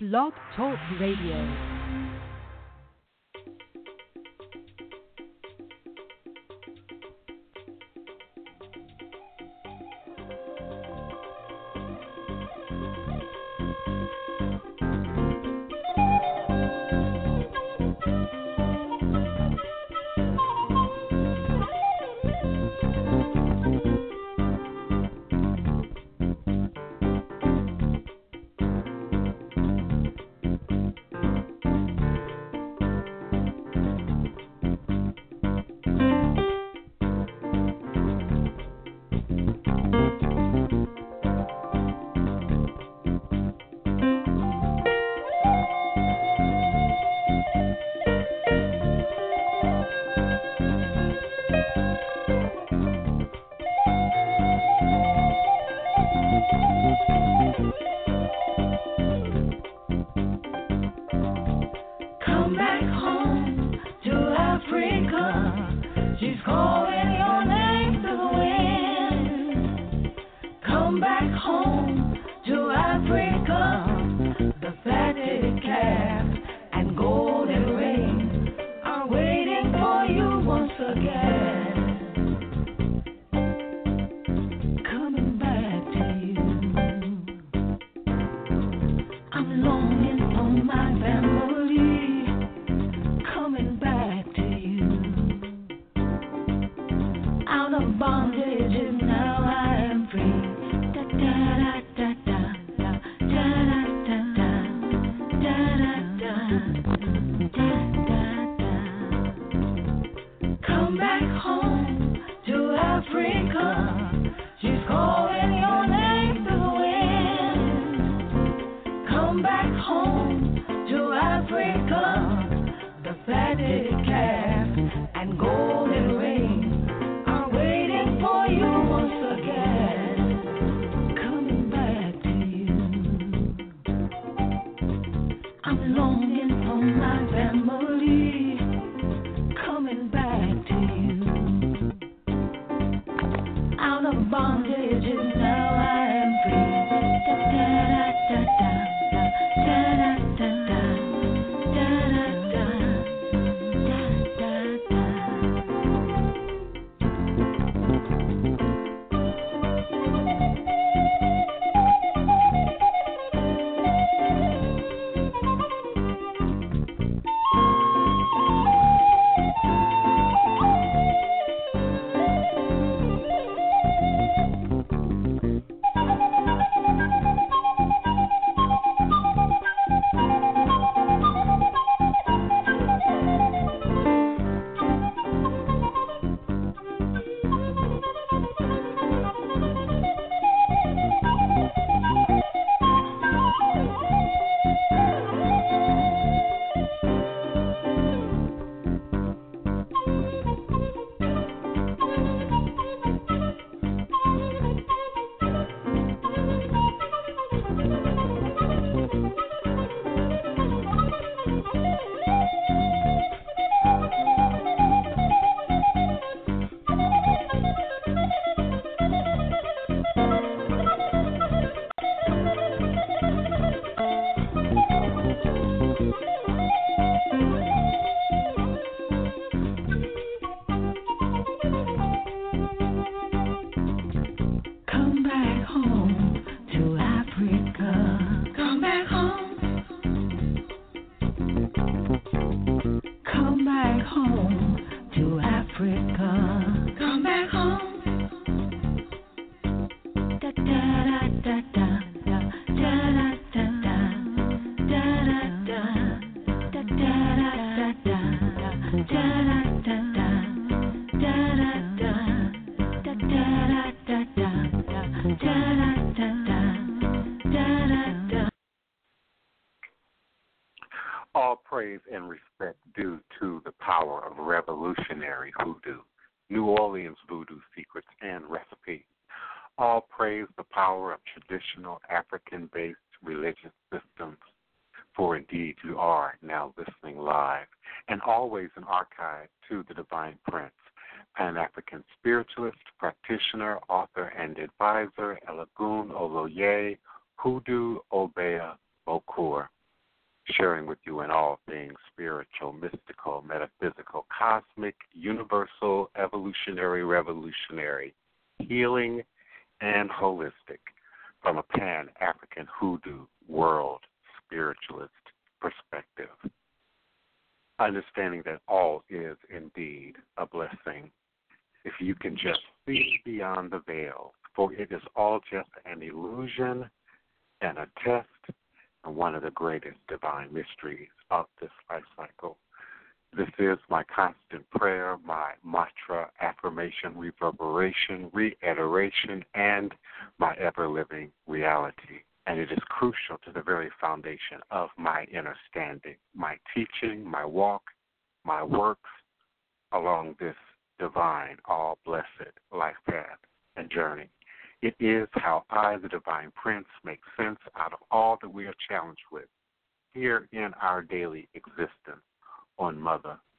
Blog Talk Radio.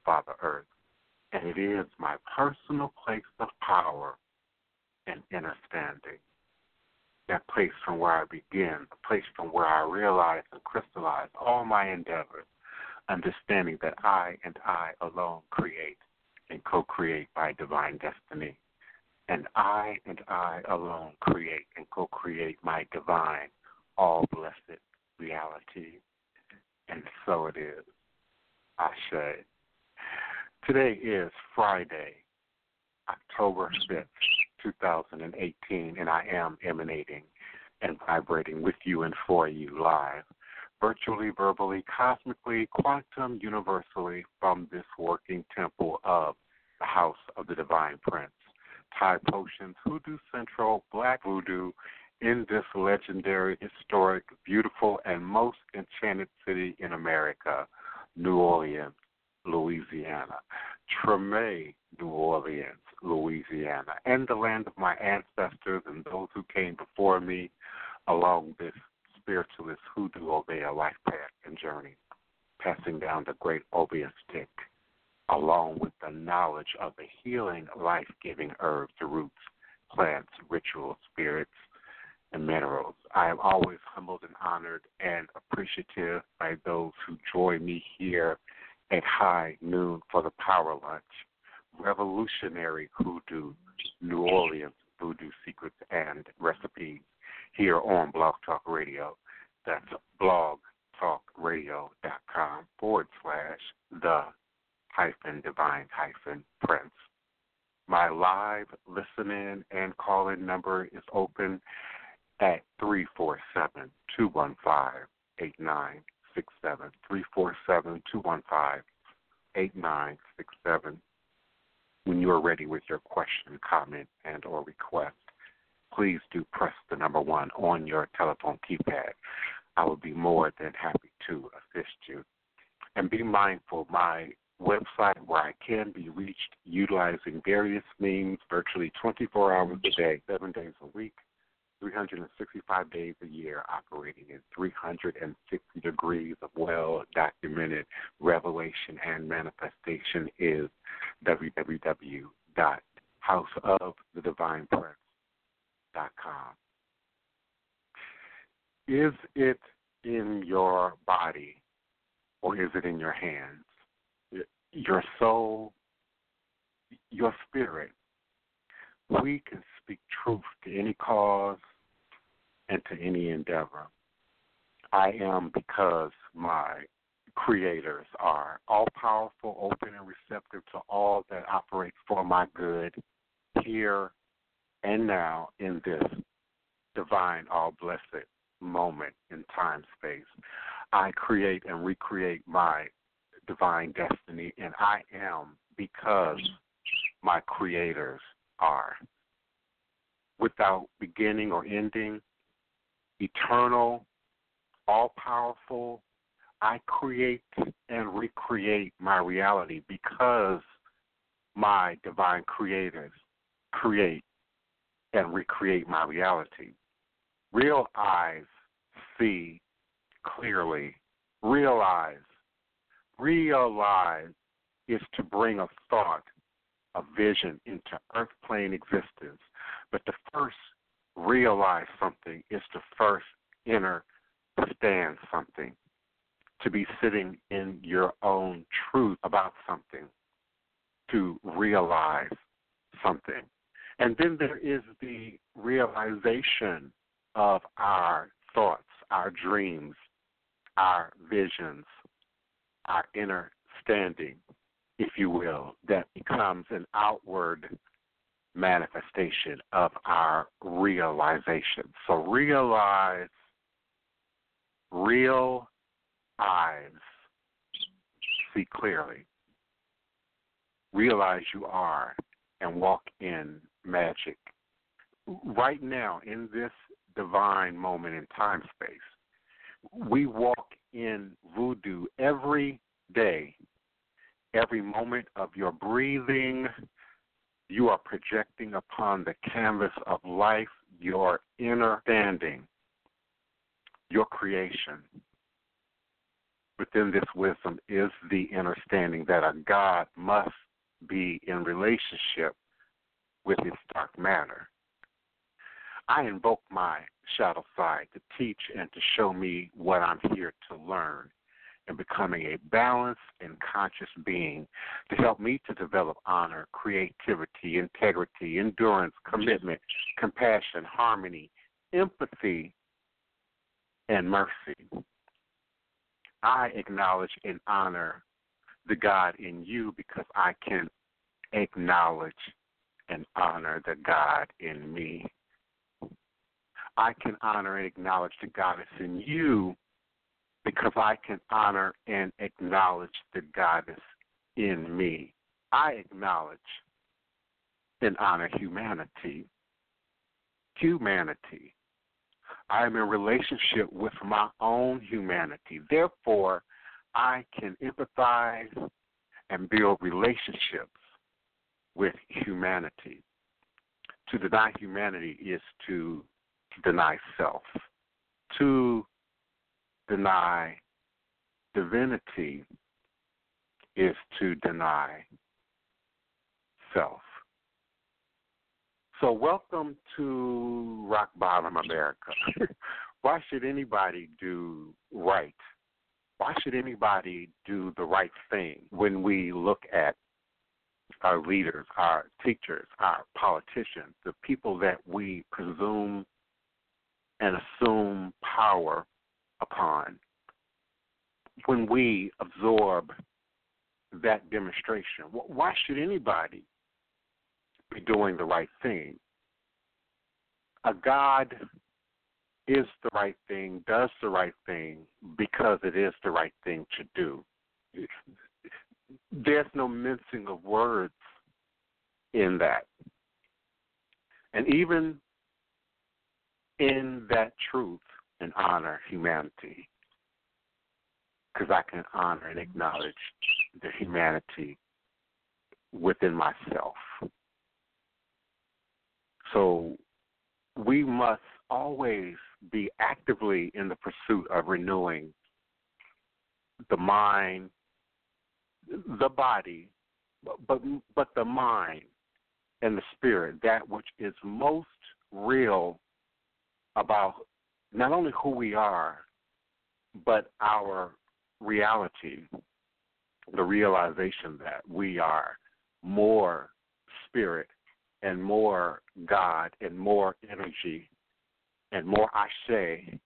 Father Earth. And it mm-hmm. is my personal place of power and understanding. That place from where I begin, the place from where I realize and crystallize all my endeavors, understanding that I and I alone create and co create by divine destiny. And I and I alone create and co create my divine, all blessed reality. And so it is. Ashe. Today is Friday, October 5th, 2018, and I am emanating and vibrating with you and for you live, virtually, verbally, cosmically, quantum, universally from this working temple of the House of the Divine Prince. Thai Potions, Hoodoo Central, Black Voodoo, in this legendary, historic, beautiful, and most enchanted city in America, New Orleans, Louisiana. Treme, New Orleans, Louisiana, and the land of my ancestors and those who came before me along this spiritualist hoodoo Obeah life path and journey, passing down the great Obeah stick, along with the knowledge of the healing, life giving herbs, roots, plants, rituals, spirits, and minerals. I am always humbled and honored and appreciative by those who join me here at high noon for the power lunch. Revolutionary Hoodoo, New Orleans Voodoo Secrets and Recipes here on Blog Talk Radio. That's blogtalkradio.com forward slash the hyphen divine hyphen prince. My live listening and call in number is open at 347 215 8967. 347 215 8967. When you are ready with your question, comment, and or request, please do press the number one on your telephone keypad. I will be more than happy to assist you. And be mindful, my website where I can be reached utilizing various means virtually 24 hours a day, seven days a week, 365 days a year, operating in 360 degrees of well documented revelation and manifestation is www.houseofthedivineprince.com. Is it in your body or is it in your hands? Your soul, your spirit. We can speak truth to any cause and to any endeavor. I am because my creators are all powerful, open, and receptive to all that operates for my good here and now in this divine, all blessed moment in time space. I create and recreate my divine destiny, and I am because my creators are. Without beginning or ending, eternal, all powerful, I create and recreate my reality because my divine creators create and recreate my reality. Real eyes see clearly. Realize. Realize is to bring a thought, a vision into earth plane existence. But to first realize something is to first understand something. to be sitting in your own truth about something, to realize something. And then there is the realization of our thoughts, our dreams, our visions, our inner standing, if you will, that becomes an outward manifestation of our realization. So realize, real eyes see clearly. Realize you are and walk in magic. Right now, in this divine moment in time space, we walk in voodoo every day, every moment of your breathing. You are projecting upon the canvas of life your inner standing, your creation. Within this wisdom is the understanding that a God must be in relationship with his dark matter. I invoke my shadow side to teach and to show me what I'm here to learn and becoming a balanced and conscious being to help me to develop honor, creativity, integrity, endurance, commitment, compassion, harmony, empathy, and mercy. I acknowledge and honor the God in you because I can acknowledge and honor the God in me. I can honor and acknowledge the goddess in you because I can honor and acknowledge the goddess in me. I acknowledge and honor humanity. Humanity. I am in relationship with my own humanity. Therefore, I can empathize and build relationships with humanity. To deny humanity is to deny self. To deny divinity is to deny self. So, welcome to Rock Bottom America. Why should anybody do right? Why should anybody do the right thing when we look at our leaders, our teachers, our politicians, the people that we presume and assume power upon? When we absorb that demonstration, why should anybody be doing the right thing. A God is the right thing, does the right thing because it is the right thing to do. There's no mincing of words in that. And even in that truth and honor humanity, because I can honor and acknowledge the humanity within myself. So we must always be actively in the pursuit of renewing the mind, the body, but but the mind and the spirit, that which is most real about not only who we are, but our reality, the realization that we are more spirit and more God and more energy and more Ashe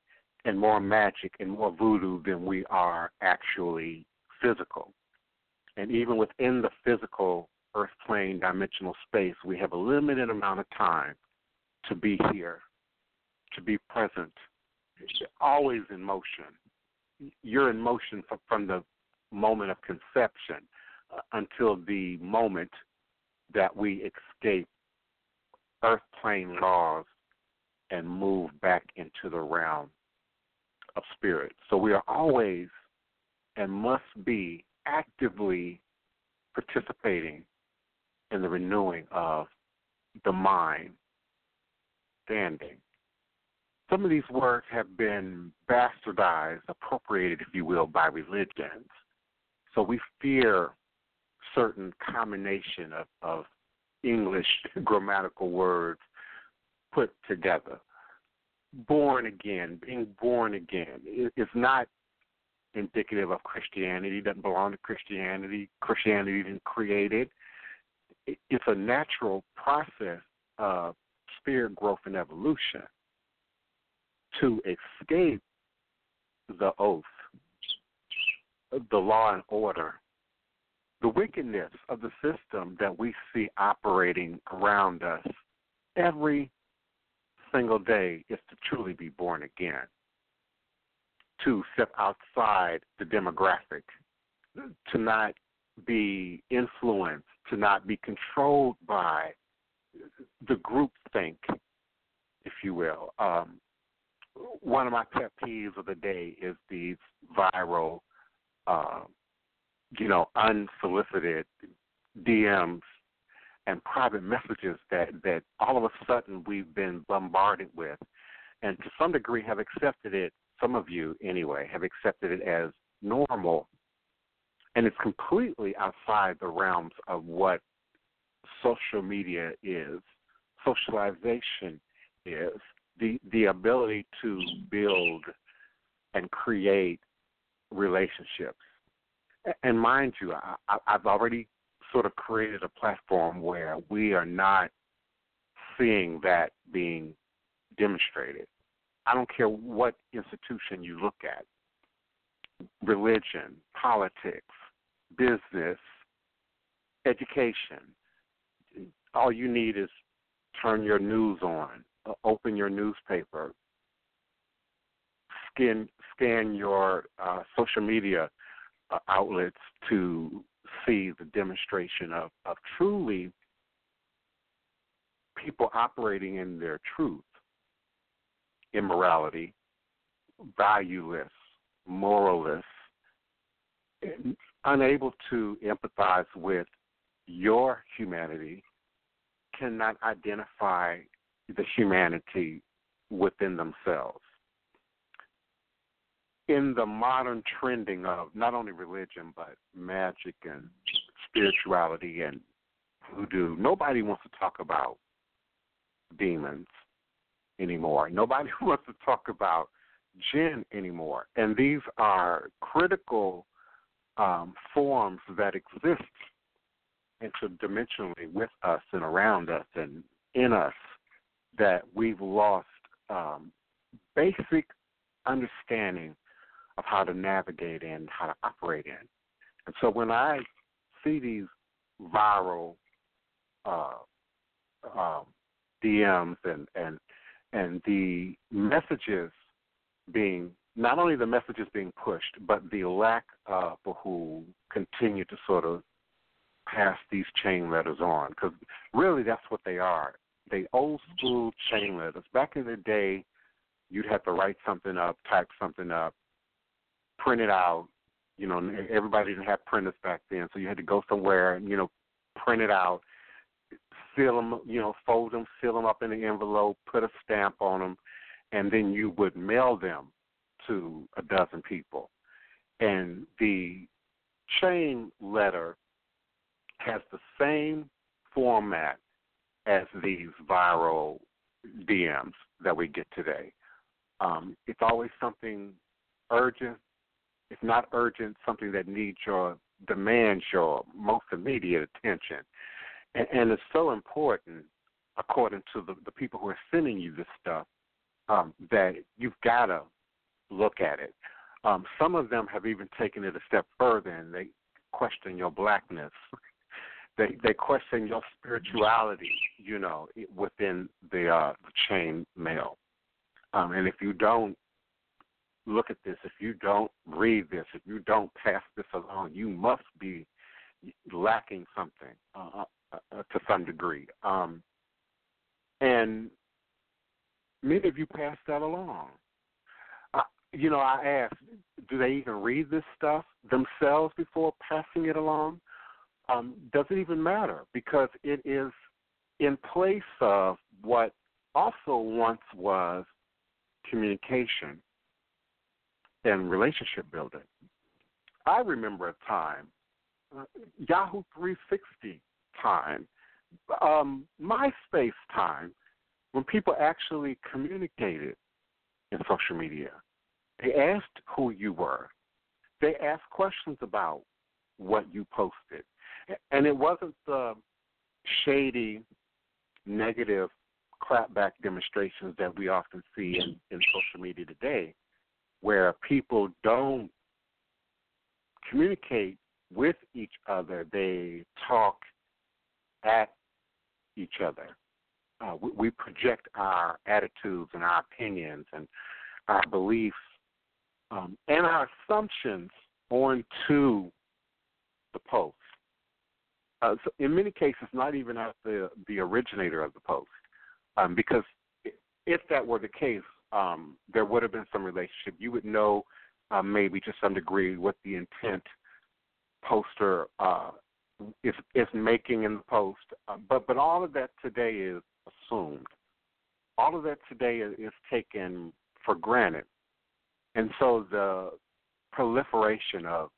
and more magic and more voodoo than we are actually physical. And even within the physical earth plane dimensional space, we have a limited amount of time to be here, to be present, always in motion. You're in motion from the moment of conception uh, until the moment that we escape earth plane laws and move back into the realm of spirit. So we are always and must be actively participating in the renewing of the mind standing. Some of these words have been bastardized, appropriated, if you will, by religions. So we fear certain combination of, of English grammatical words put together. Born again, being born again, is not indicative of Christianity, It doesn't belong to Christianity. Christianity didn't create it. It's a natural process of spirit growth and evolution to escape the oath, the law and order, the wickedness of the system that we see operating around us every single day is to truly be born again, to step outside the demographic, to not be influenced, to not be controlled by the group think, if you will. Um, one of my pet peeves of the day is these viral, uh, you know, unsolicited DMs and private messages that that all of a sudden we've been bombarded with, and to some degree have accepted it. Some of you, anyway, have accepted it as normal, and it's completely outside the realms of what social media is, socialization is, the ability to build and create relationships. And mind you, I, I've already sort of created a platform where we are not seeing that being demonstrated. I don't care what institution you look at religion, politics, business, education. All you need is turn your news on, open your newspaper, scan, scan your uh, social media uh, outlets to see the demonstration of, of truly people operating in their truth, immorality, valueless, moralist, unable to empathize with your humanity, cannot identify the humanity within themselves in the modern trending of not only religion but magic and spirituality and voodoo, nobody wants to talk about demons anymore. Nobody wants to talk about jinn anymore. And these are critical um, forms that exist interdimensionally with us and around us and in us that we've lost um, basic understanding of how to navigate and how to operate in. And so when I see these viral uh, um, DMs and and and the messages being not only the messages being pushed, but the lack of who continue to sort of pass these chain letters on, because really that's what they are. They old school chain letters. Back in the day, you'd have to write something up, type something up, print it out. You know, everybody didn't have printers back then, so you had to go somewhere and you know print it out, seal them, you know, fold them, seal them up in an envelope, put a stamp on them, and then you would mail them to a dozen people. And the chain letter has the same format as these viral DMs that we get today. Um, it's always something urgent, it's not urgent, something that needs your demands your most immediate attention. And, and it's so important, according to the, the people who are sending you this stuff, um, that you've got to look at it. Um, some of them have even taken it a step further and they question your blackness. They they question your spirituality, you know, within the uh, chain mail. Um, and if you don't look at this, if you don't read this, if you don't pass this along, you must be lacking something uh, uh, uh, to some degree. Um, and many of you pass that along. Uh, you know, I ask, do they even read this stuff themselves before passing it along? Um, does it even matter? Because it is in place of what also once was communication and relationship building. I remember a time, uh, Yahoo 360 time, um, MySpace time, when people actually communicated in social media. They asked who you were. they asked questions about what you posted, and it wasn't the shady, negative clapback demonstrations that we often see in, in social media today, where people don't communicate with each other; they talk at each other. Uh, we, we project our attitudes and our opinions and our beliefs um, and our assumptions onto the post. Uh, so in many cases, not even as the the originator of the post, um, because if that were the case, um, there would have been some relationship. You would know uh, maybe to some degree what the intent poster uh, is is making in the post. Uh, but but all of that today is assumed. All of that today is taken for granted, and so the proliferation of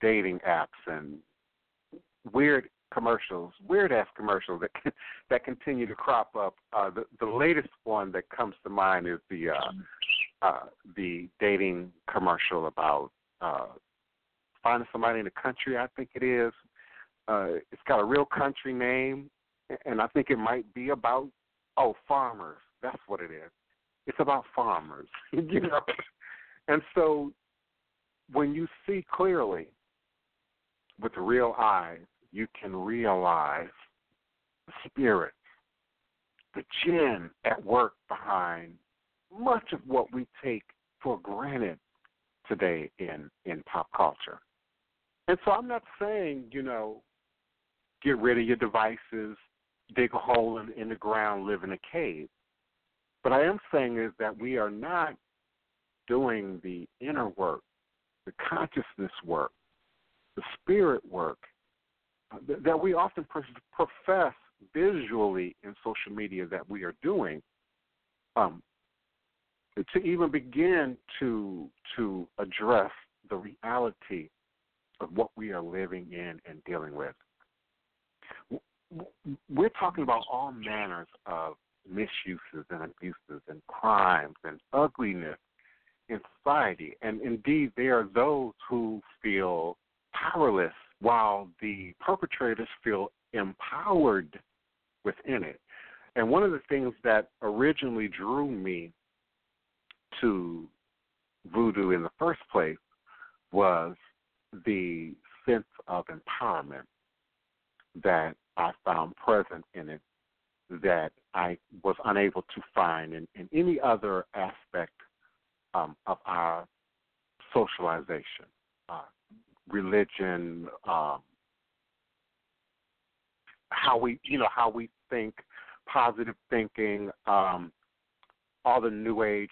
dating apps and weird commercials, weird ass commercials that that continue to crop up. Uh, the the latest one that comes to mind is the uh, uh, the dating commercial about uh, finding somebody in the country. I think it is. Uh, it's got a real country name, and I think it might be about oh farmers. That's what it is. It's about farmers, you know. And so when you see clearly with real eyes, you can realize the spirit, the jinn at work behind much of what we take for granted today in in pop culture. And so I'm not saying, you know, get rid of your devices, dig a hole in, in the ground, live in a cave. But I am saying is that we are not doing the inner work, the consciousness work, the spirit work that we often profess visually in social media that we are doing. Um, to even begin to to address the reality of what we are living in and dealing with. We're talking about all manners of misuses and abuses and crimes and ugliness in society. And indeed, there are those who feel powerless while the perpetrators feel empowered within it. And one of the things that originally drew me to voodoo in the first place was the sense of empowerment that I found present in it that I was unable to find in, in any other aspect um, of our socialization, uh, religion, um, how we, you know, how we think, positive thinking, um, all the new age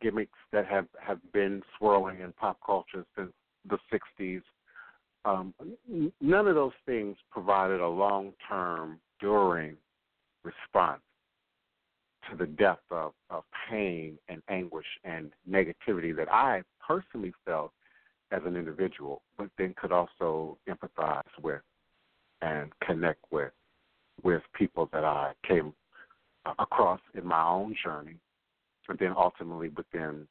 gimmicks that have have been swirling in pop culture since the 60s. Um, none of those things provided a long term, during response to the depth of, of pain and anguish and negativity that I personally felt as an individual, but then could also empathize with and connect with with people that I came across in my own journey, and then ultimately within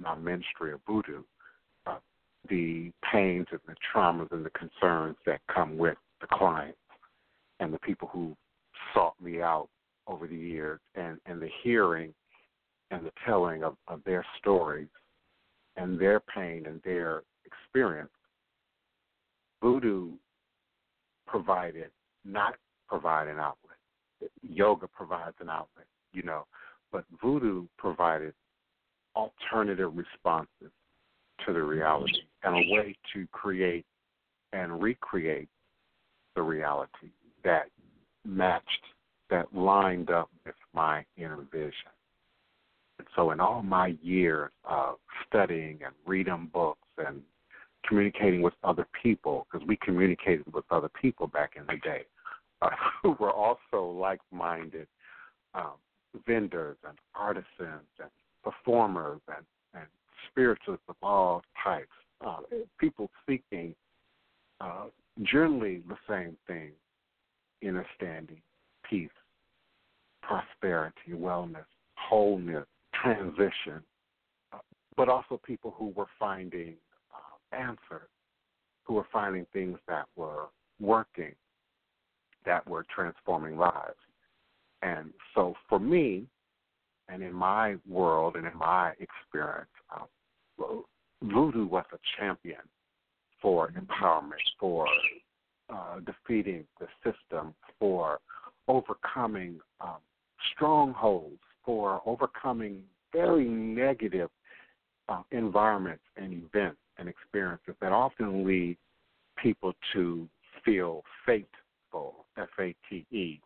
my ministry of voodoo uh, the pains and the traumas and the concerns that come with the clients and the people who sought me out over the years and, and the hearing and the telling of, of their stories and their pain and their experience. Voodoo provided, not provide an outlet. Yoga provides an outlet, you know, but voodoo provided alternative responses to the reality and a way to create and recreate the reality that matched, that lined up with my inner vision. And so, in all my years of studying and reading books and communicating with other people, because we communicated with other people back in the day, uh, who were also like minded um, vendors and artisans and performers and, and spiritualists of all types, uh, people seeking uh, generally the same thing understanding, peace, prosperity, wellness, wholeness, transition, uh, but also people who were finding uh, answers, who were finding things that were working, that were transforming lives. And so for me, and in my world and in my experience, uh, voodoo was a champion for empowerment, for uh, defeating the system, for overcoming um, strongholds, for overcoming very negative uh, environments and events and experiences that often lead people to feel fateful, F A T E,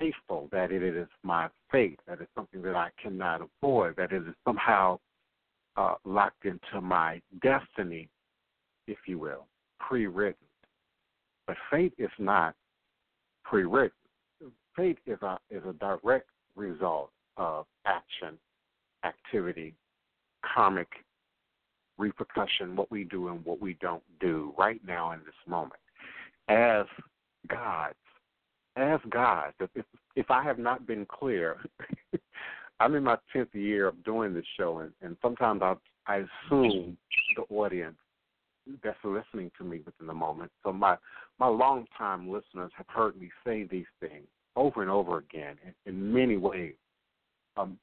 faithful, that it is my fate, that it's something that I cannot avoid, that it is somehow uh, locked into my destiny, if you will, pre written. But fate is not pre written. Fate is a, is a direct result of action, activity, karmic repercussion, what we do and what we don't do right now in this moment. As gods, as gods, if, if I have not been clear, I'm in my 10th year of doing this show, and, and sometimes I, I assume the audience that's listening to me within the moment. So my my longtime listeners have heard me say these things over and over again in, in many ways. Um,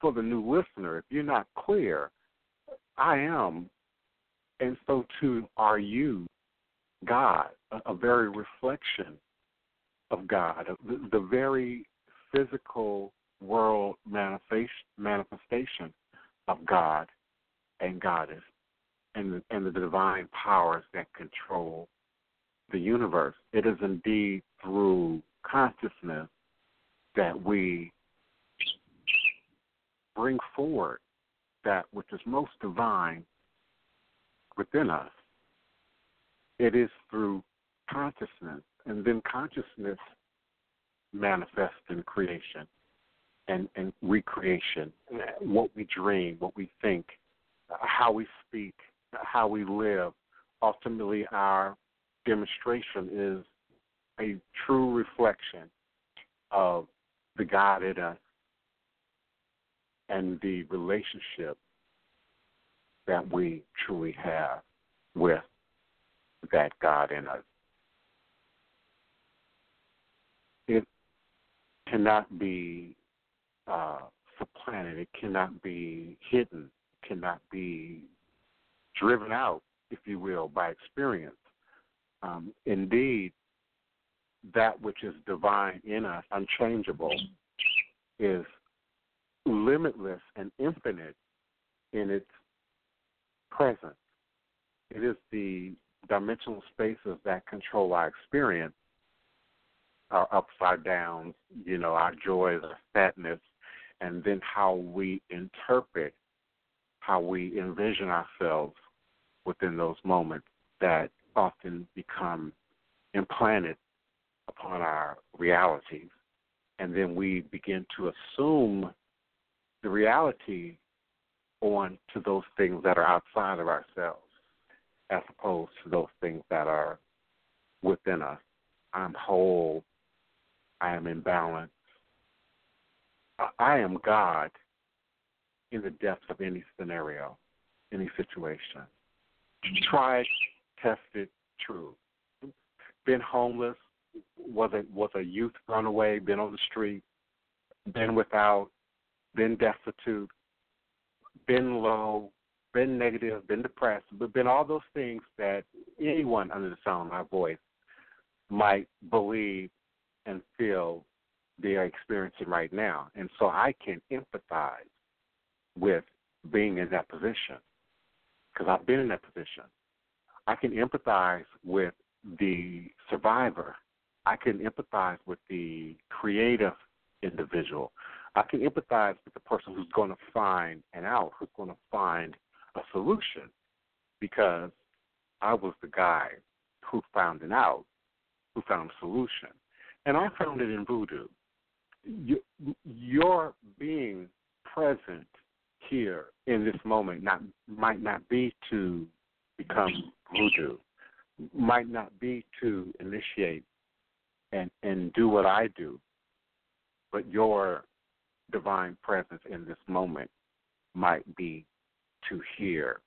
for the new listener, if you're not clear, I am, and so too are you, God, a, a very reflection of God, the, the very physical world manifest, manifestation of God and Goddess and and the divine powers that control the universe. It is indeed through consciousness that we bring forward that which is most divine within us. It is through consciousness, and then consciousness manifests in creation and, and recreation, what we dream, what we think, how we speak, how we live. Ultimately, our demonstration is a true reflection of the God in us and the relationship that we truly have with that God in us. It cannot be uh, supplanted, it cannot be hidden, it cannot be driven out, if you will, by experience. Um, indeed, that which is divine in us, unchangeable, is limitless and infinite in its presence. It is the dimensional spaces that control our experience, our upside downs, you know, our joys, our sadness, and then how we interpret, how we envision ourselves within those moments that often become implanted upon our realities. And then we begin to assume the reality on to those things that are outside of ourselves as opposed to those things that are within us. I'm whole. I am in balance. I am God in the depths of any scenario, any situation. Tried, tested, true. Been homeless, was a was a youth runaway, been on the street, been without, been destitute, been low, been negative, been depressed, but been all those things that anyone under the sound of my voice might believe and feel they are experiencing right now. And so I can empathize with being in that position because I've been in that position. I can empathize with the survivor. I can empathize with the creative individual. I can empathize with the person who's going to find an out, who's going to find a solution, because I was the guy who found an out, who found a solution. And I found it in voodoo. You, your being present here in this moment not might not be to become voodoo, might not be to initiate and and do what I do, but your divine presence in this moment might be to hear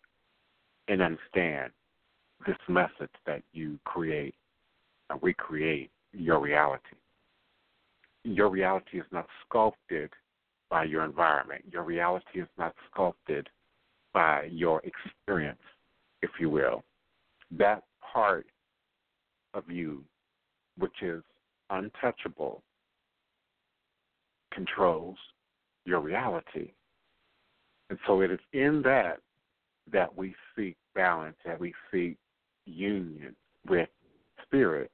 and understand this message that you create and recreate your reality. Your reality is not sculpted by your environment. Your reality is not sculpted by your experience, if you will. That part of you, which is untouchable, controls your reality. And so it is in that that we seek balance, that we seek union with spirit,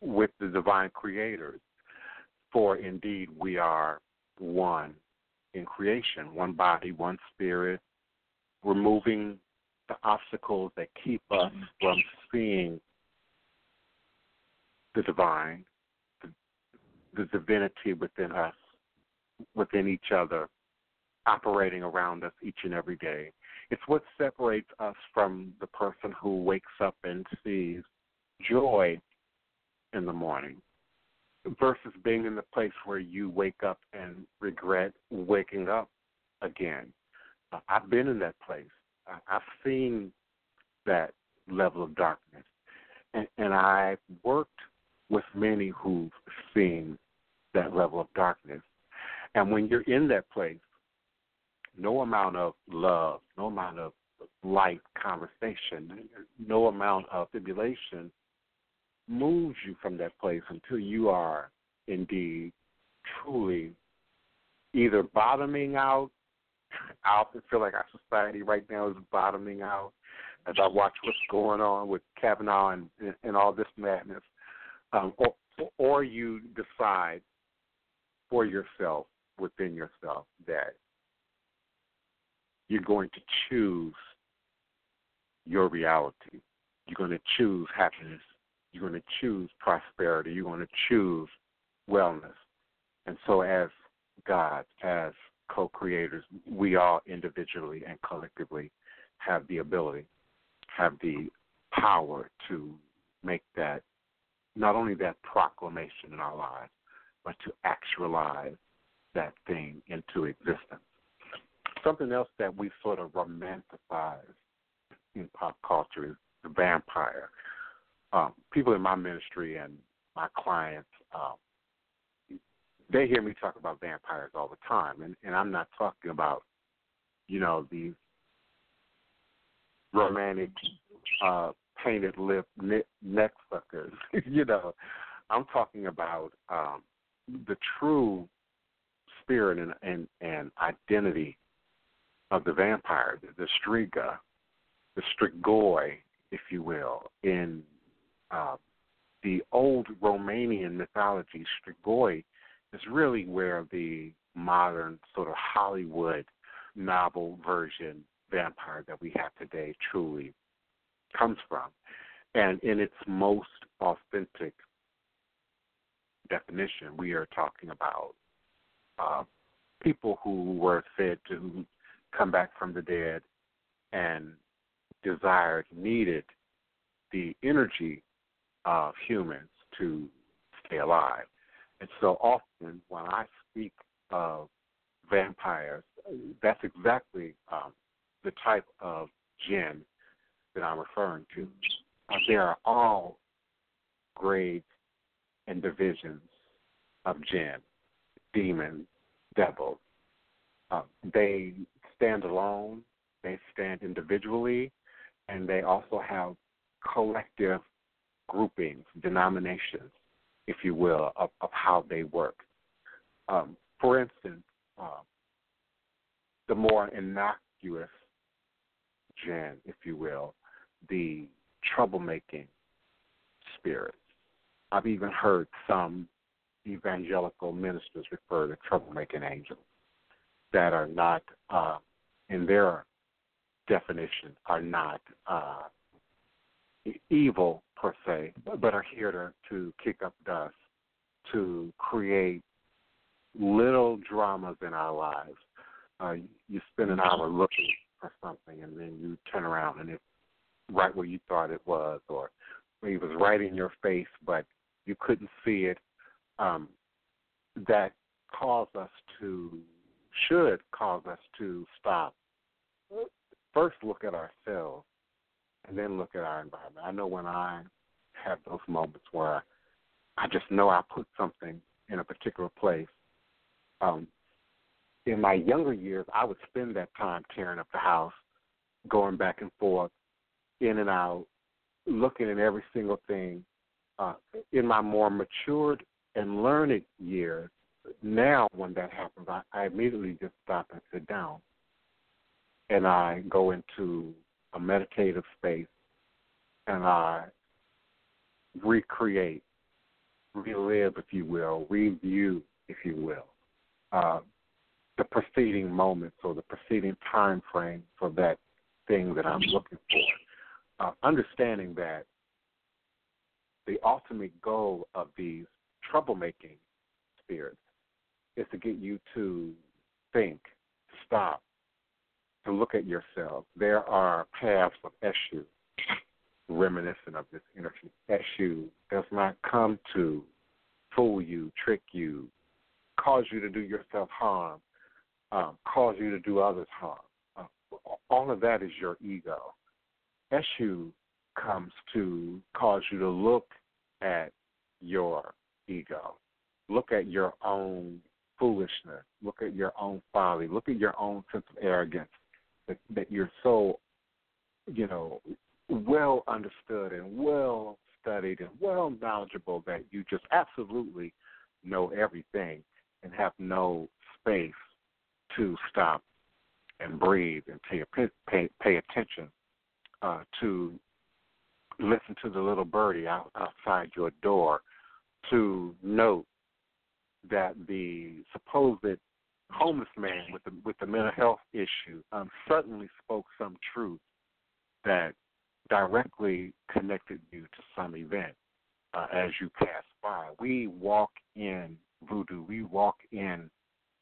with the divine creators. For indeed we are one in creation, one body, one spirit, removing the obstacles that keep us from seeing the divine, the divinity within us, within each other, operating around us each and every day. It's what separates us from the person who wakes up and sees joy in the morning versus being in the place where you wake up and regret waking up again. Uh, I've been in that place. I've seen that level of darkness, and, and I've worked with many who've seen that level of darkness. And when you're in that place, no amount of love, no amount of light conversation, no amount of stimulation moves you from that place until you are indeed truly either bottoming out. I often feel like our society right now is bottoming out as I watch what's going on with Kavanaugh and, and all this madness. Um, or, or you decide for yourself, within yourself, that you're going to choose your reality. You're going to choose happiness. You're going to choose prosperity. You're going to choose wellness. And so, as God, as co creators, we all individually and collectively have the ability, have the power to make that, not only that proclamation in our lives, but to actualize that thing into existence. Something else that we sort of romanticize in pop culture is the vampire. Um, people in my ministry and my clients, um, they hear me talk about vampires all the time, and, and I'm not talking about, you know, these romantic, uh, painted lip neck suckers. you know, I'm talking about um, the true spirit and, and, and identity of the vampire, the, the Striga, the Strigoi, if you will, in uh, the old Romanian mythology. Strigoi is really where the modern sort of Hollywood novel version vampire that we have today truly comes from. And in its most authentic definition, we are talking about uh, people who were said to come back from the dead and desired, needed the energy of humans to stay alive. And so often when I speak of vampires, that's exactly um, the type of jinn that I'm referring to. Uh, are all grades and divisions of jinn, demons, devils. Uh, they stand alone, they stand individually, and they also have collective groupings, denominations, if you will, of, of how they work. Um, for instance, uh, the more innocuous jinn, if you will, the troublemaking spirits. I've even heard some evangelical ministers refer to troublemaking angels that are not, uh, in their definition, are not uh, evil per se, but are here to, to kick up dust, to create little dramas in our lives. Uh, you spend an hour looking for something, and then you turn around and it's right where you thought it was, or it was right in your face, but you couldn't see it. Um, that cause us to, should cause us to stop. First, look at ourselves and then look at our environment. I know when I have those moments where I just know I put something in a particular place. Um, in my younger years, I would spend that time tearing up the house, going back and forth, in and out, looking at every single thing. Uh, in my more matured and learned years, now when that happens, I, I immediately just stop and sit down, and I go into a meditative space, and I recreate, relive, if you will, review, if you will, uh, the preceding moments or the preceding time frame for that thing that I'm looking for. Uh, understanding that the ultimate goal of these troublemaking spirits is to get you to think, stop, to look at yourself. There are paths of Eshu reminiscent of this energy. Eshu does not come to fool you, trick you, cause you to do yourself harm, um, cause you to do others harm. Uh, all of that is your ego. Eshu comes to cause you to look at your ego, look at your own foolishness, look at your own folly, look at your own sense of arrogance that, that you're so, you know, well understood and well studied and well knowledgeable that you just absolutely know everything and have no space to stop and breathe and pay pay, pay attention uh, to listen to the little birdie out, outside your door to note that the supposed homeless man with the with the mental health issue um, suddenly spoke some truth that directly connected you to some event uh, as you pass by. We walk in voodoo, we walk in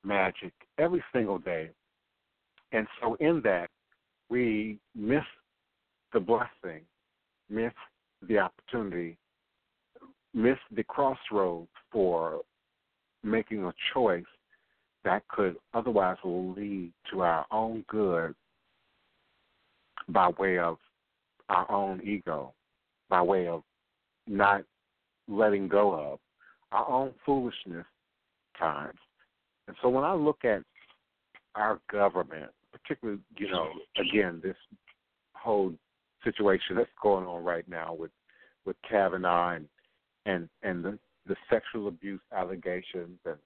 magic every single day. And so, in that, we miss the blessing, miss the opportunity, miss the crossroads for making a choice that could otherwise lead to our own good by way of our own ego, by way of not letting go of our own foolishness times. And so when I look at our government, particularly, you know, again, this whole situation that's going on right now with with Kavanaugh and and, and the, the sexual abuse allegations and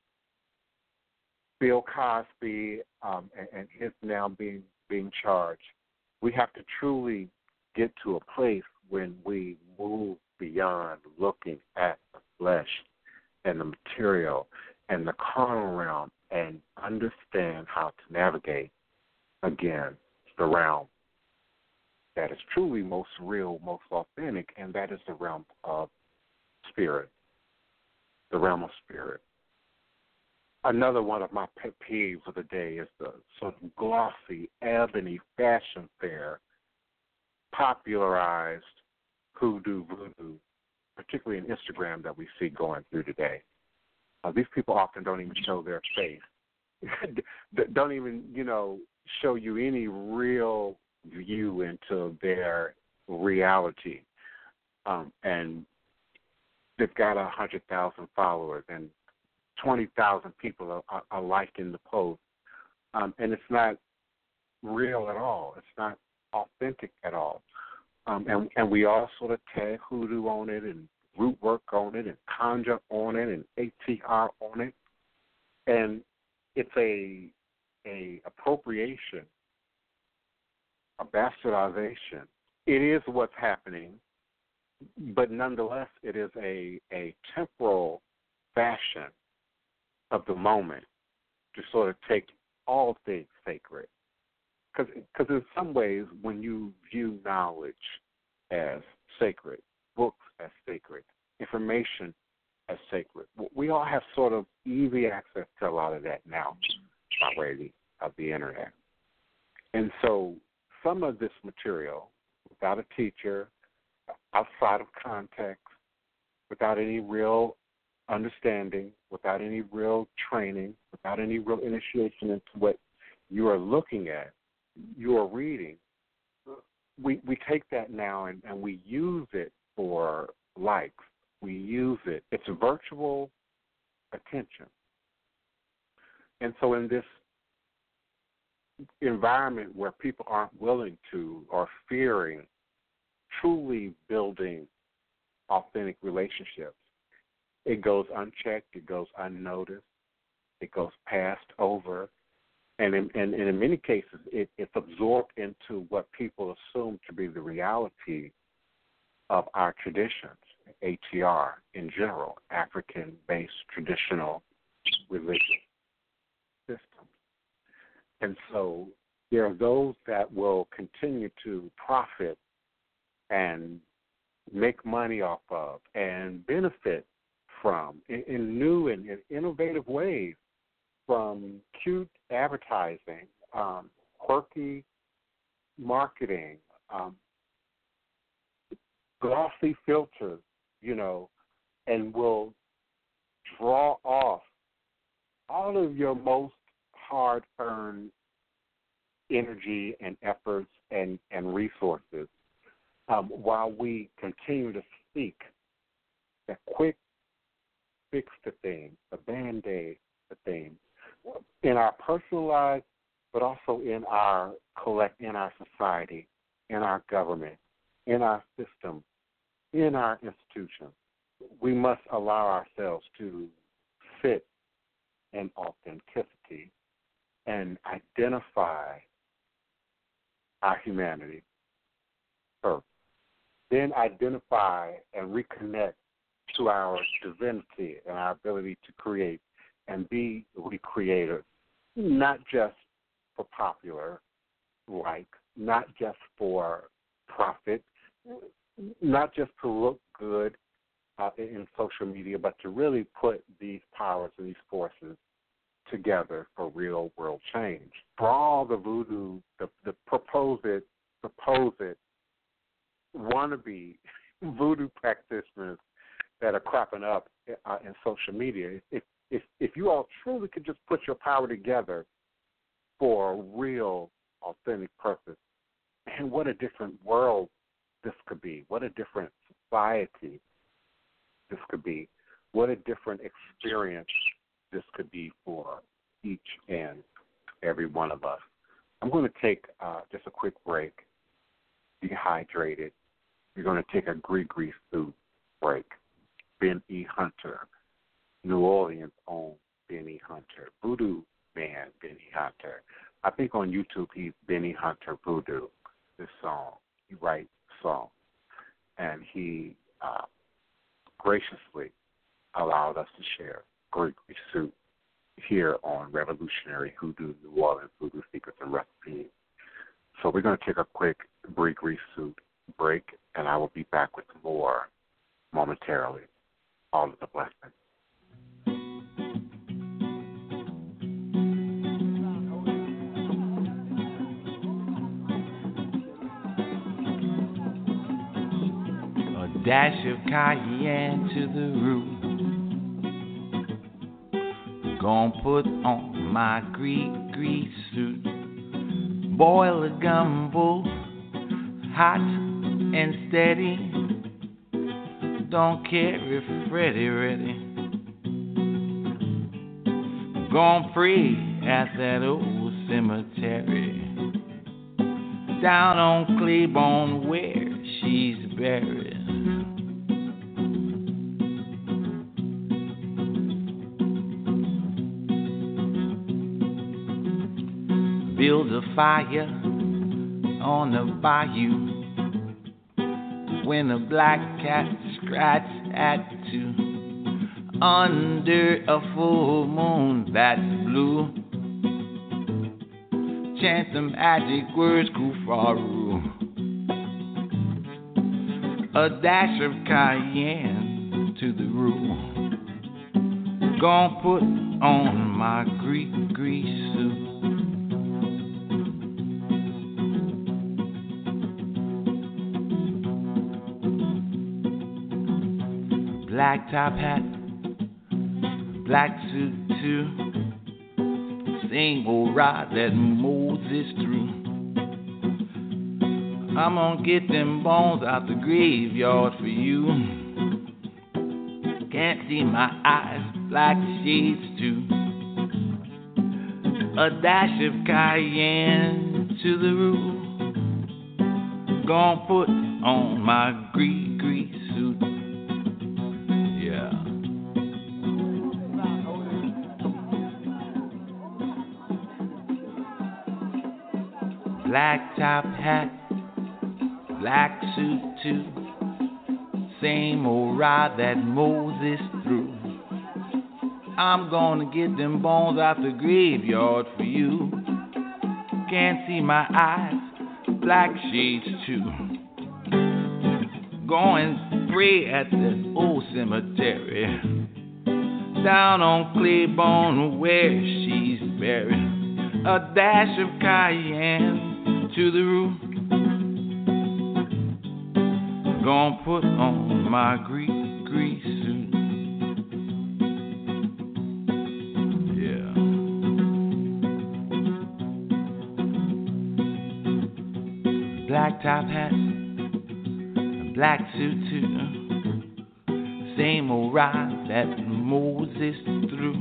Bill Cosby um, and, and his now being being charged. We have to truly get to a place when we move beyond looking at the flesh and the material and the carnal realm and understand how to navigate again the realm that is truly most real, most authentic, and that is the realm of spirit. The realm of spirit. Another one of my pet peeves of the day is the sort of glossy ebony fashion fair popularized hoodoo voodoo, particularly in Instagram that we see going through today. Uh, these people often don't even show their face, don't even you know show you any real view into their reality, um, and they've got a hundred thousand followers and twenty thousand people are, are, are liking the post, um, and it's not real at all. It's not authentic at all. Um, and and we all sort of tag hoodoo on it and root work on it and conjure on it and ATR on it, and it's a a appropriation, a bastardization. It is what's happening, but nonetheless, it is a a temporal fashion of the moment to sort of take all things sacred because in some ways, when you view knowledge as sacred, books as sacred, information as sacred, we all have sort of easy access to a lot of that now by way of the internet. And so some of this material, without a teacher, outside of context, without any real understanding, without any real training, without any real initiation into what you are looking at, you are reading we we take that now and, and we use it for likes. We use it. It's virtual attention. And so in this environment where people aren't willing to or fearing truly building authentic relationships, it goes unchecked, it goes unnoticed, it goes passed over, and in, and, and in many cases, it, it's absorbed into what people assume to be the reality of our traditions, ATR in general, African based traditional systems. And so there are those that will continue to profit and make money off of and benefit from in, in new and in innovative ways from cute advertising, um, quirky marketing, um, glossy filters, you know, and will draw off all of your most hard earned energy and efforts and, and resources um, while we continue to seek the quick fix to things, the band aid to things, in our personal lives, but also in our collect in our society, in our government, in our system, in our institutions. We must allow ourselves to sit in authenticity and identify our humanity first. Then identify and reconnect to our divinity and our ability to create and be recreated, not just for popular like, not just for profit, not just to look good uh, in social media, but to really put these powers and these forces together for real world change. For all the voodoo, the, the proposed, supposed wannabe voodoo practitioners that are cropping up uh, in social media, if if if you all truly could just put your power together for a real authentic purpose, and what a different world this could be. What a different society this could be. What a different experience this could be for each and every one of us. I'm going to take uh, just a quick break. Dehydrated. We're going to take a grease soup break. Ben E. Hunter New Orleans own Benny Hunter, Voodoo Man Benny Hunter. I think on YouTube he's Benny Hunter Voodoo. This song he writes songs, and he uh, graciously allowed us to share Greek soup here on Revolutionary Hoodoo New Orleans Voodoo Secrets and Recipes. So we're going to take a quick Greek soup break, and I will be back with more momentarily. All of the blessings. A dash of cayenne to the root. Gonna put on my gris-gris suit. Boil a gumbo, hot and steady. Don't care if Freddy ready. Gonna pray at that old cemetery. Down on Claiborne where she's buried. Build a fire on the bayou. When a black cat scratch at two under a full moon that's blue. Chant the magic words, Kufaru. A dash of cayenne to the room. Gonna put on my gris-gris suit. Black top hat, black suit too. Same old ride that Moses threw. I'm gonna get them bones out the graveyard for you. Can't see my eyes, black shades too. A dash of cayenne to the roof. Gonna put on my hat, black suit too. Same old ride that Moses threw. I'm gonna get them bones out the graveyard for you. Can't see my eyes, black shades too. Going pray at the old cemetery. Down on Claiborne where she's buried. A dash of cayenne to the roof. Gonna put on my grease, grease suit. Yeah. Black top hat, black suit too. Same old ride that Moses threw.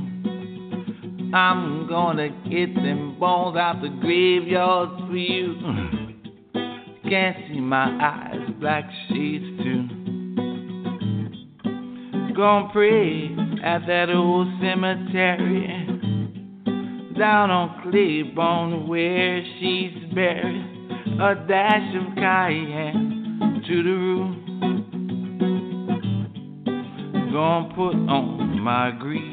I'm gonna get them bones out the graveyard for you. Hmm. Can't see my eyes, black shades too. Gonna pray at that old cemetery down on Claiborne where she's buried. A dash of cayenne to the roof. Gonna put on my grease,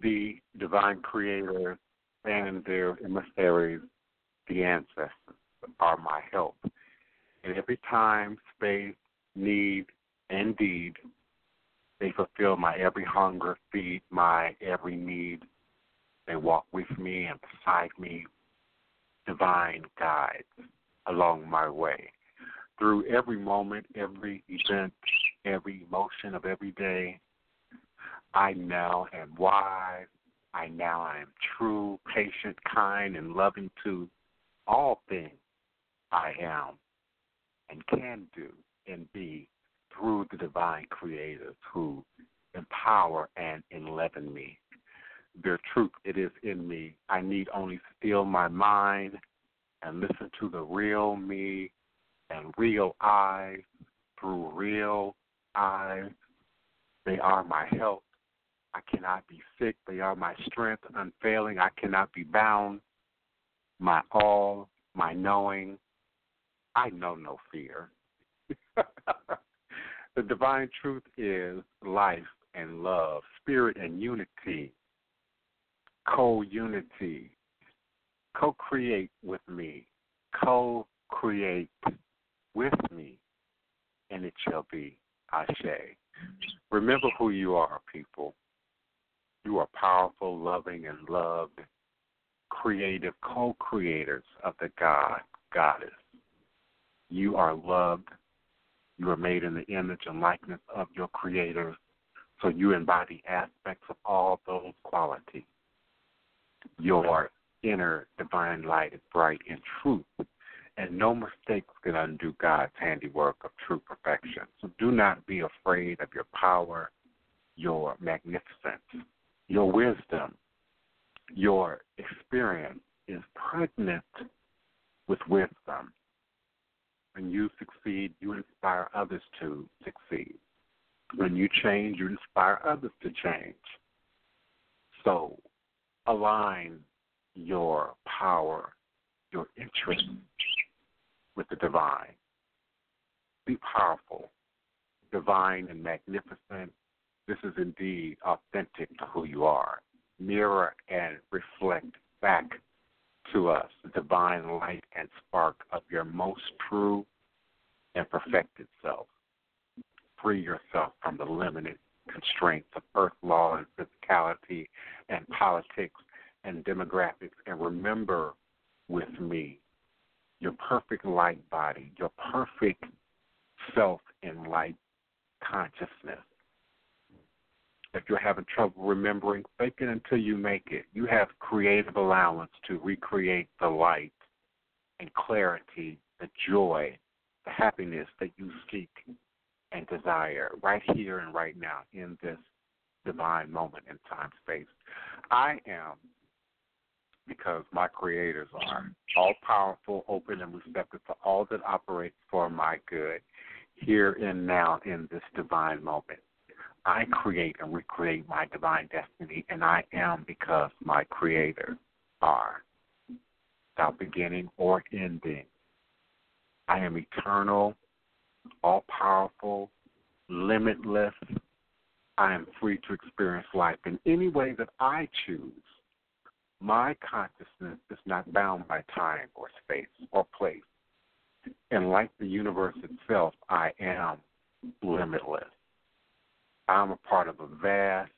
the divine creator and their emissaries, the ancestors, are my help. And every time, space, need, and deed, they fulfill my every hunger, feed my every need. They walk with me and beside me, divine guides along my way. Through every moment, every event, every emotion of every day, I now am wise. I now am true, patient, kind, and loving to all things I am and can do and be through the divine creators who empower and enliven me. Their truth, it is in me. I need only still my mind and listen to the real me and real eyes through real eyes. They are my help. I cannot be sick. They are my strength, unfailing. I cannot be bound. My all, my knowing. I know no fear. the divine truth is life and love, spirit and unity, co unity. Co create with me, co create with me, and it shall be Ashe. Remember who you are. You are powerful, loving, and loved, creative co creators of the God, Goddess. You are loved. You are made in the image and likeness of your Creator, so you embody aspects of all those qualities. Your inner divine light is bright in truth, and no mistakes can undo God's handiwork of true perfection. So do not be afraid of your power, your magnificence, your wisdom, your experience is pregnant with wisdom. When you succeed, you inspire others to succeed. When you change, you inspire others to change. So align your power, your interest with the divine. Be powerful, divine, and magnificent. This is indeed authentic to who you are. Mirror and reflect back to us the divine light and spark of your most true and perfected self. Free yourself from the limited constraints of earth law and physicality and politics and demographics and remember with me, your perfect light body, your perfect self in light consciousness. If you're having trouble remembering, fake it until you make it. You have creative allowance to recreate the light and clarity, the joy, the happiness that you seek and desire right here and right now in this divine moment in time space. I am because my creators are all powerful, open, and receptive to all that operates for my good here and now in this divine moment. I create and recreate my divine destiny, and I am because my creators are without beginning or ending. I am eternal, all powerful, limitless. I am free to experience life in any way that I choose. My consciousness is not bound by time or space or place. And like the universe itself, I am limitless. I'm a part of a vast,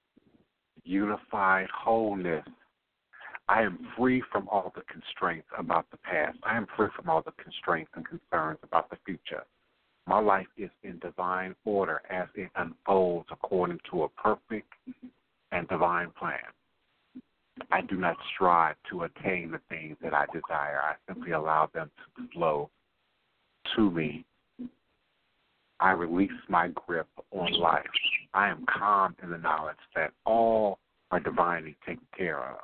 unified wholeness. I am free from all the constraints about the past. I am free from all the constraints and concerns about the future. My life is in divine order as it unfolds according to a perfect and divine plan. I do not strive to attain the things that I desire. I simply allow them to flow to me. I release my grip on life. I am calm in the knowledge that all are divinely taken care of.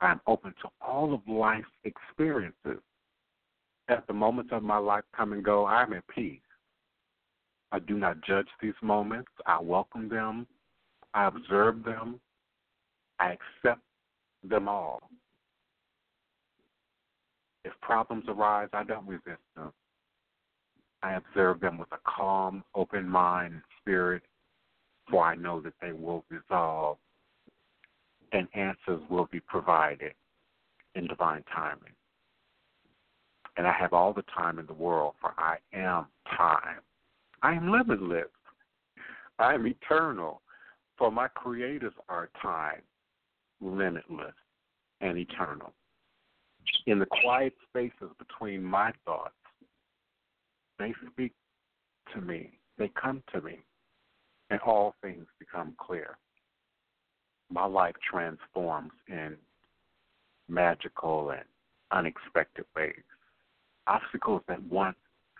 I am open to all of life's experiences. As the moments of my life come and go, I am at peace. I do not judge these moments. I welcome them. I observe them. I accept them all. If problems arise, I don't resist them. I observe them with a calm, open mind and spirit, for I know that they will resolve and answers will be provided in divine timing. And I have all the time in the world, for I am time. I am limitless. I am eternal, for my creators are time, limitless, and eternal. In the quiet spaces between my thoughts, they speak to me, they come to me, and all things become clear. My life transforms in magical and unexpected ways. Obstacles that once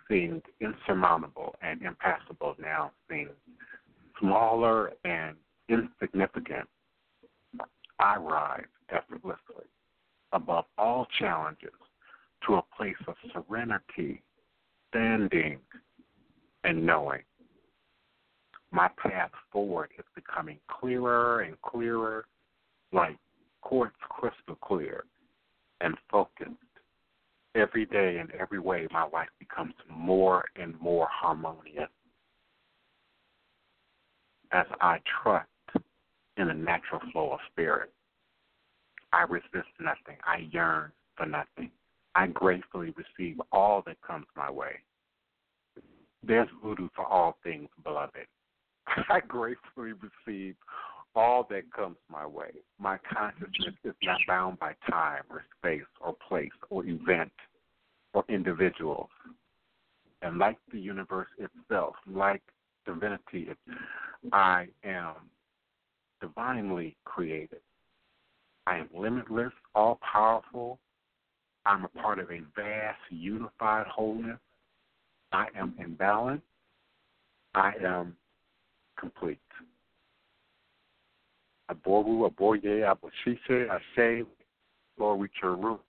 seemed insurmountable and impassable now seem smaller and insignificant. I rise effortlessly above all challenges to a place of serenity, standing, and knowing. My path forward is becoming clearer and clearer, like quartz crystal clear and focused. Every day in every way, my life becomes more and more harmonious as I trust in the natural flow of spirit. I resist nothing. I yearn for nothing. I gratefully receive all that comes my way. There's voodoo for all things, beloved. I gratefully receive all that comes my way. My consciousness is not bound by time or space or place or event or individual. And like the universe itself, like divinity, I am divinely created. I am limitless, all powerful. I'm a part of a vast, unified wholeness. I am in balance. I am complete. Aboru, Aboye, Aboshishe, Ashe, Lord, we your root.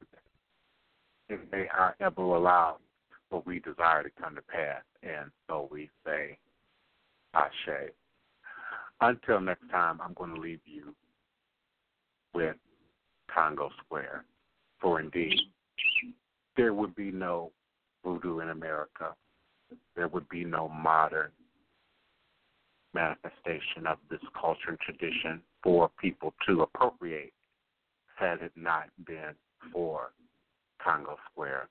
And may our ever allow what we desire to come to pass. And so we say, Ashe. Until next time, I'm going to leave you with Congo Square. For indeed, there would be no voodoo in America. There would be no modern manifestation of this culture and tradition for people to appropriate had it not been for Congo Square.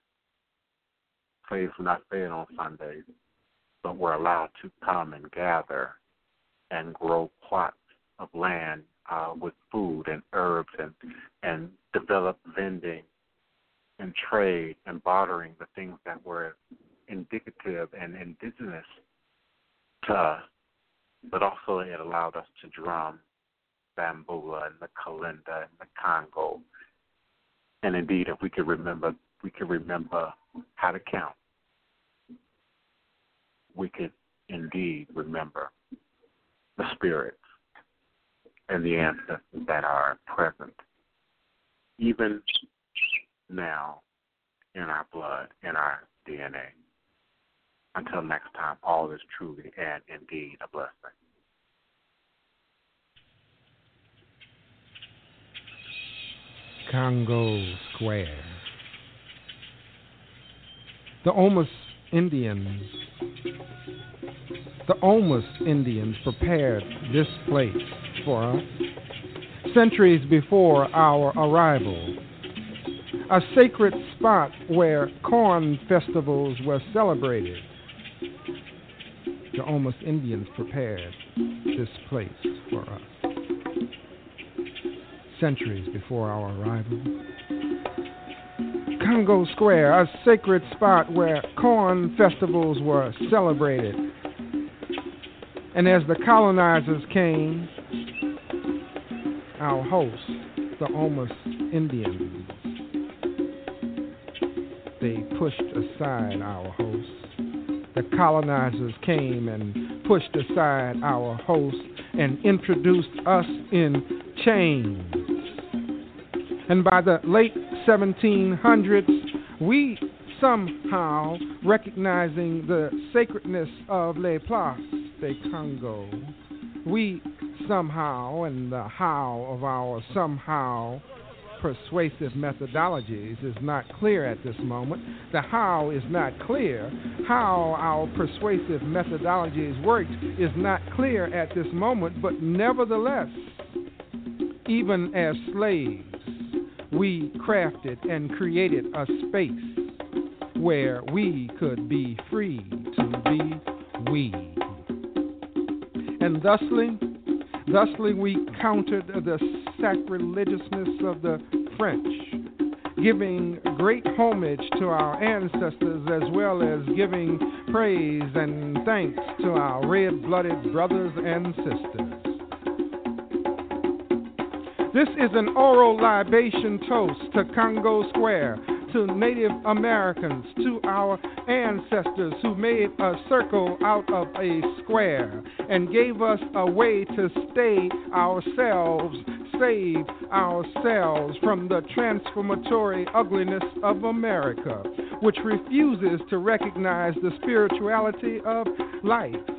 Slaves were not fed on Sundays, but were allowed to come and gather and grow plots of land uh, with food and herbs and and develop vending and trade and bartering the things that were indicative and indigenous to but also it allowed us to drum bamboula and the kalinda and the Congo. And indeed, if we could remember, we could remember how to count. We could indeed remember the spirits and the ancestors that are present, even now in our blood, in our DNA. Until next time, all is truly and indeed a blessing. Congo Square. The Houmas Indians, the Houmas Indians prepared this place for us centuries before our arrival. A sacred spot where corn festivals were celebrated. The Houmas Indians prepared this place for us centuries before our arrival. Congo Square, a sacred spot where corn festivals were celebrated. And as the colonizers came, our hosts, the Omas Indians, they pushed aside our hosts. The colonizers came and pushed aside our hosts and introduced us in chains. And by the late 1700s, we somehow, recognizing the sacredness of Les Places de Congo, we somehow, and the how of our somehow persuasive methodologies is not clear at this moment. The how is not clear. How our persuasive methodologies worked is not clear at this moment, but nevertheless, even as slaves, we crafted and created a space where we could be free to be we. And thusly, thusly we countered the sacrilegiousness of the French, giving great homage to our ancestors as well as giving praise and thanks to our red blooded brothers and sisters. This is an oral libation toast to Congo Square, to Native Americans, to our ancestors who made a circle out of a square and gave us a way to stay ourselves, save ourselves from the transformatory ugliness of America, which refuses to recognize the spirituality of life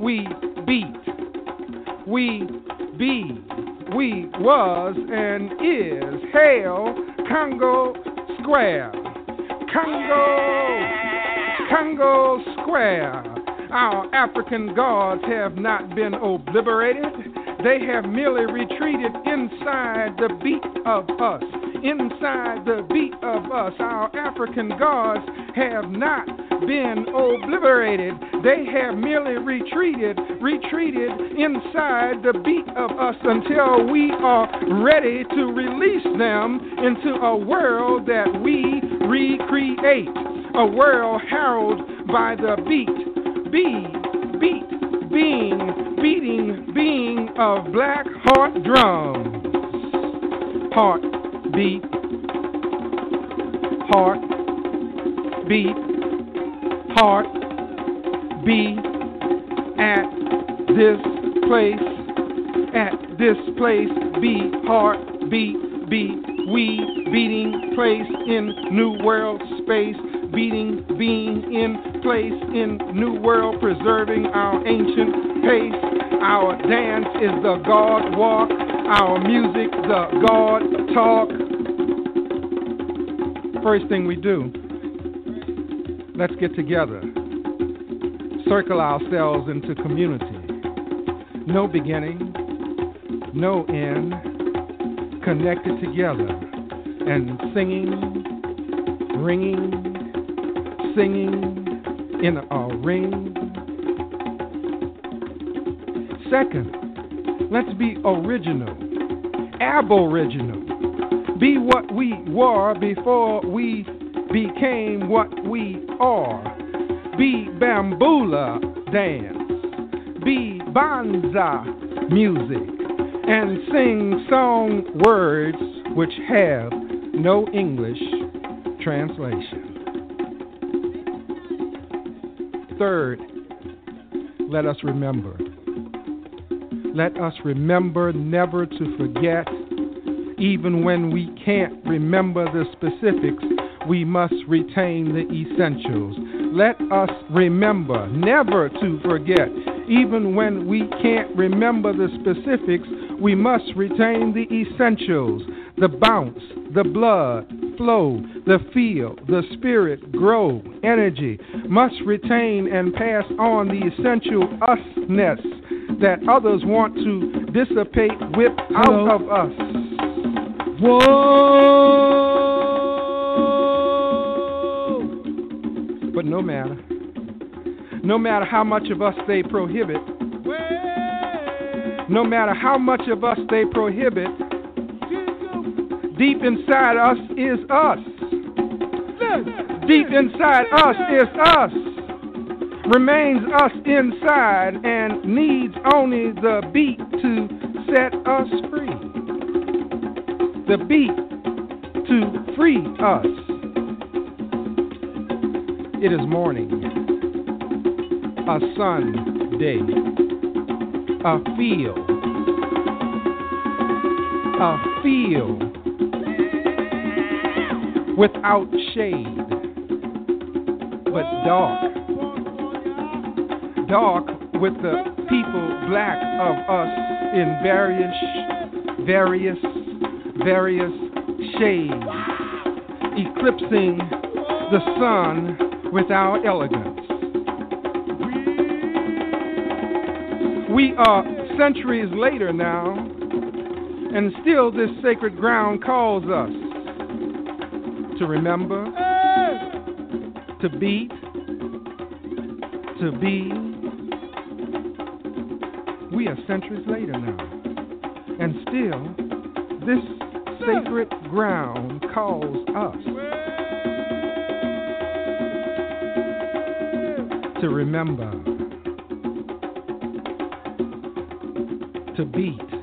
we beat, we be, we was and is. Hail Congo Square. Congo, Congo Square. Our African gods have not been obliterated. They have merely retreated inside the beat of us. Inside the beat of us. Our African gods have not been obliterated. They have merely retreated, retreated inside the beat of us until we are ready to release them into a world that we recreate. A world heralded by the beat, be, beat, being, beating, being of black heart drums. Heart, beat, heart, beat, heart, be at this place, at this place, be heart, beat, be we, beating place in new world space, beating, being in place in new world, preserving our ancient pace. Our dance is the God walk, our music the God talk. First thing we do, let's get together, circle ourselves into community. No beginning, no end, connected together, and singing, ringing, singing in a ring. Second, let's be original, aboriginal. Be what we were before we became what are. Be bamboula dance. Be banza music. And sing song words which have no English translation. Third, let us remember. Let us remember never to forget even when we can't remember the specifics, we must retain the essentials. Let us remember never to forget. Even when we can't remember the specifics, we must retain the essentials the bounce, the blood, flow, the feel, the spirit, grow, energy. Must retain and pass on the essential usness that others want to dissipate, whip out of us. Whoa! No matter, no matter how much of us they prohibit, no matter how much of us they prohibit, deep inside us is us. Deep inside us is us. Remains us inside and needs only the beat to set us free. The beat to free us. It is morning, a Sunday, a feel, a feel without shade, but dark, dark with the people black of us in various, various, various shades, eclipsing the sun with our elegance. We are centuries later now, and still this sacred ground calls us to remember, to beat, to be. We are centuries later now, and still this sacred ground calls us to remember, to beat,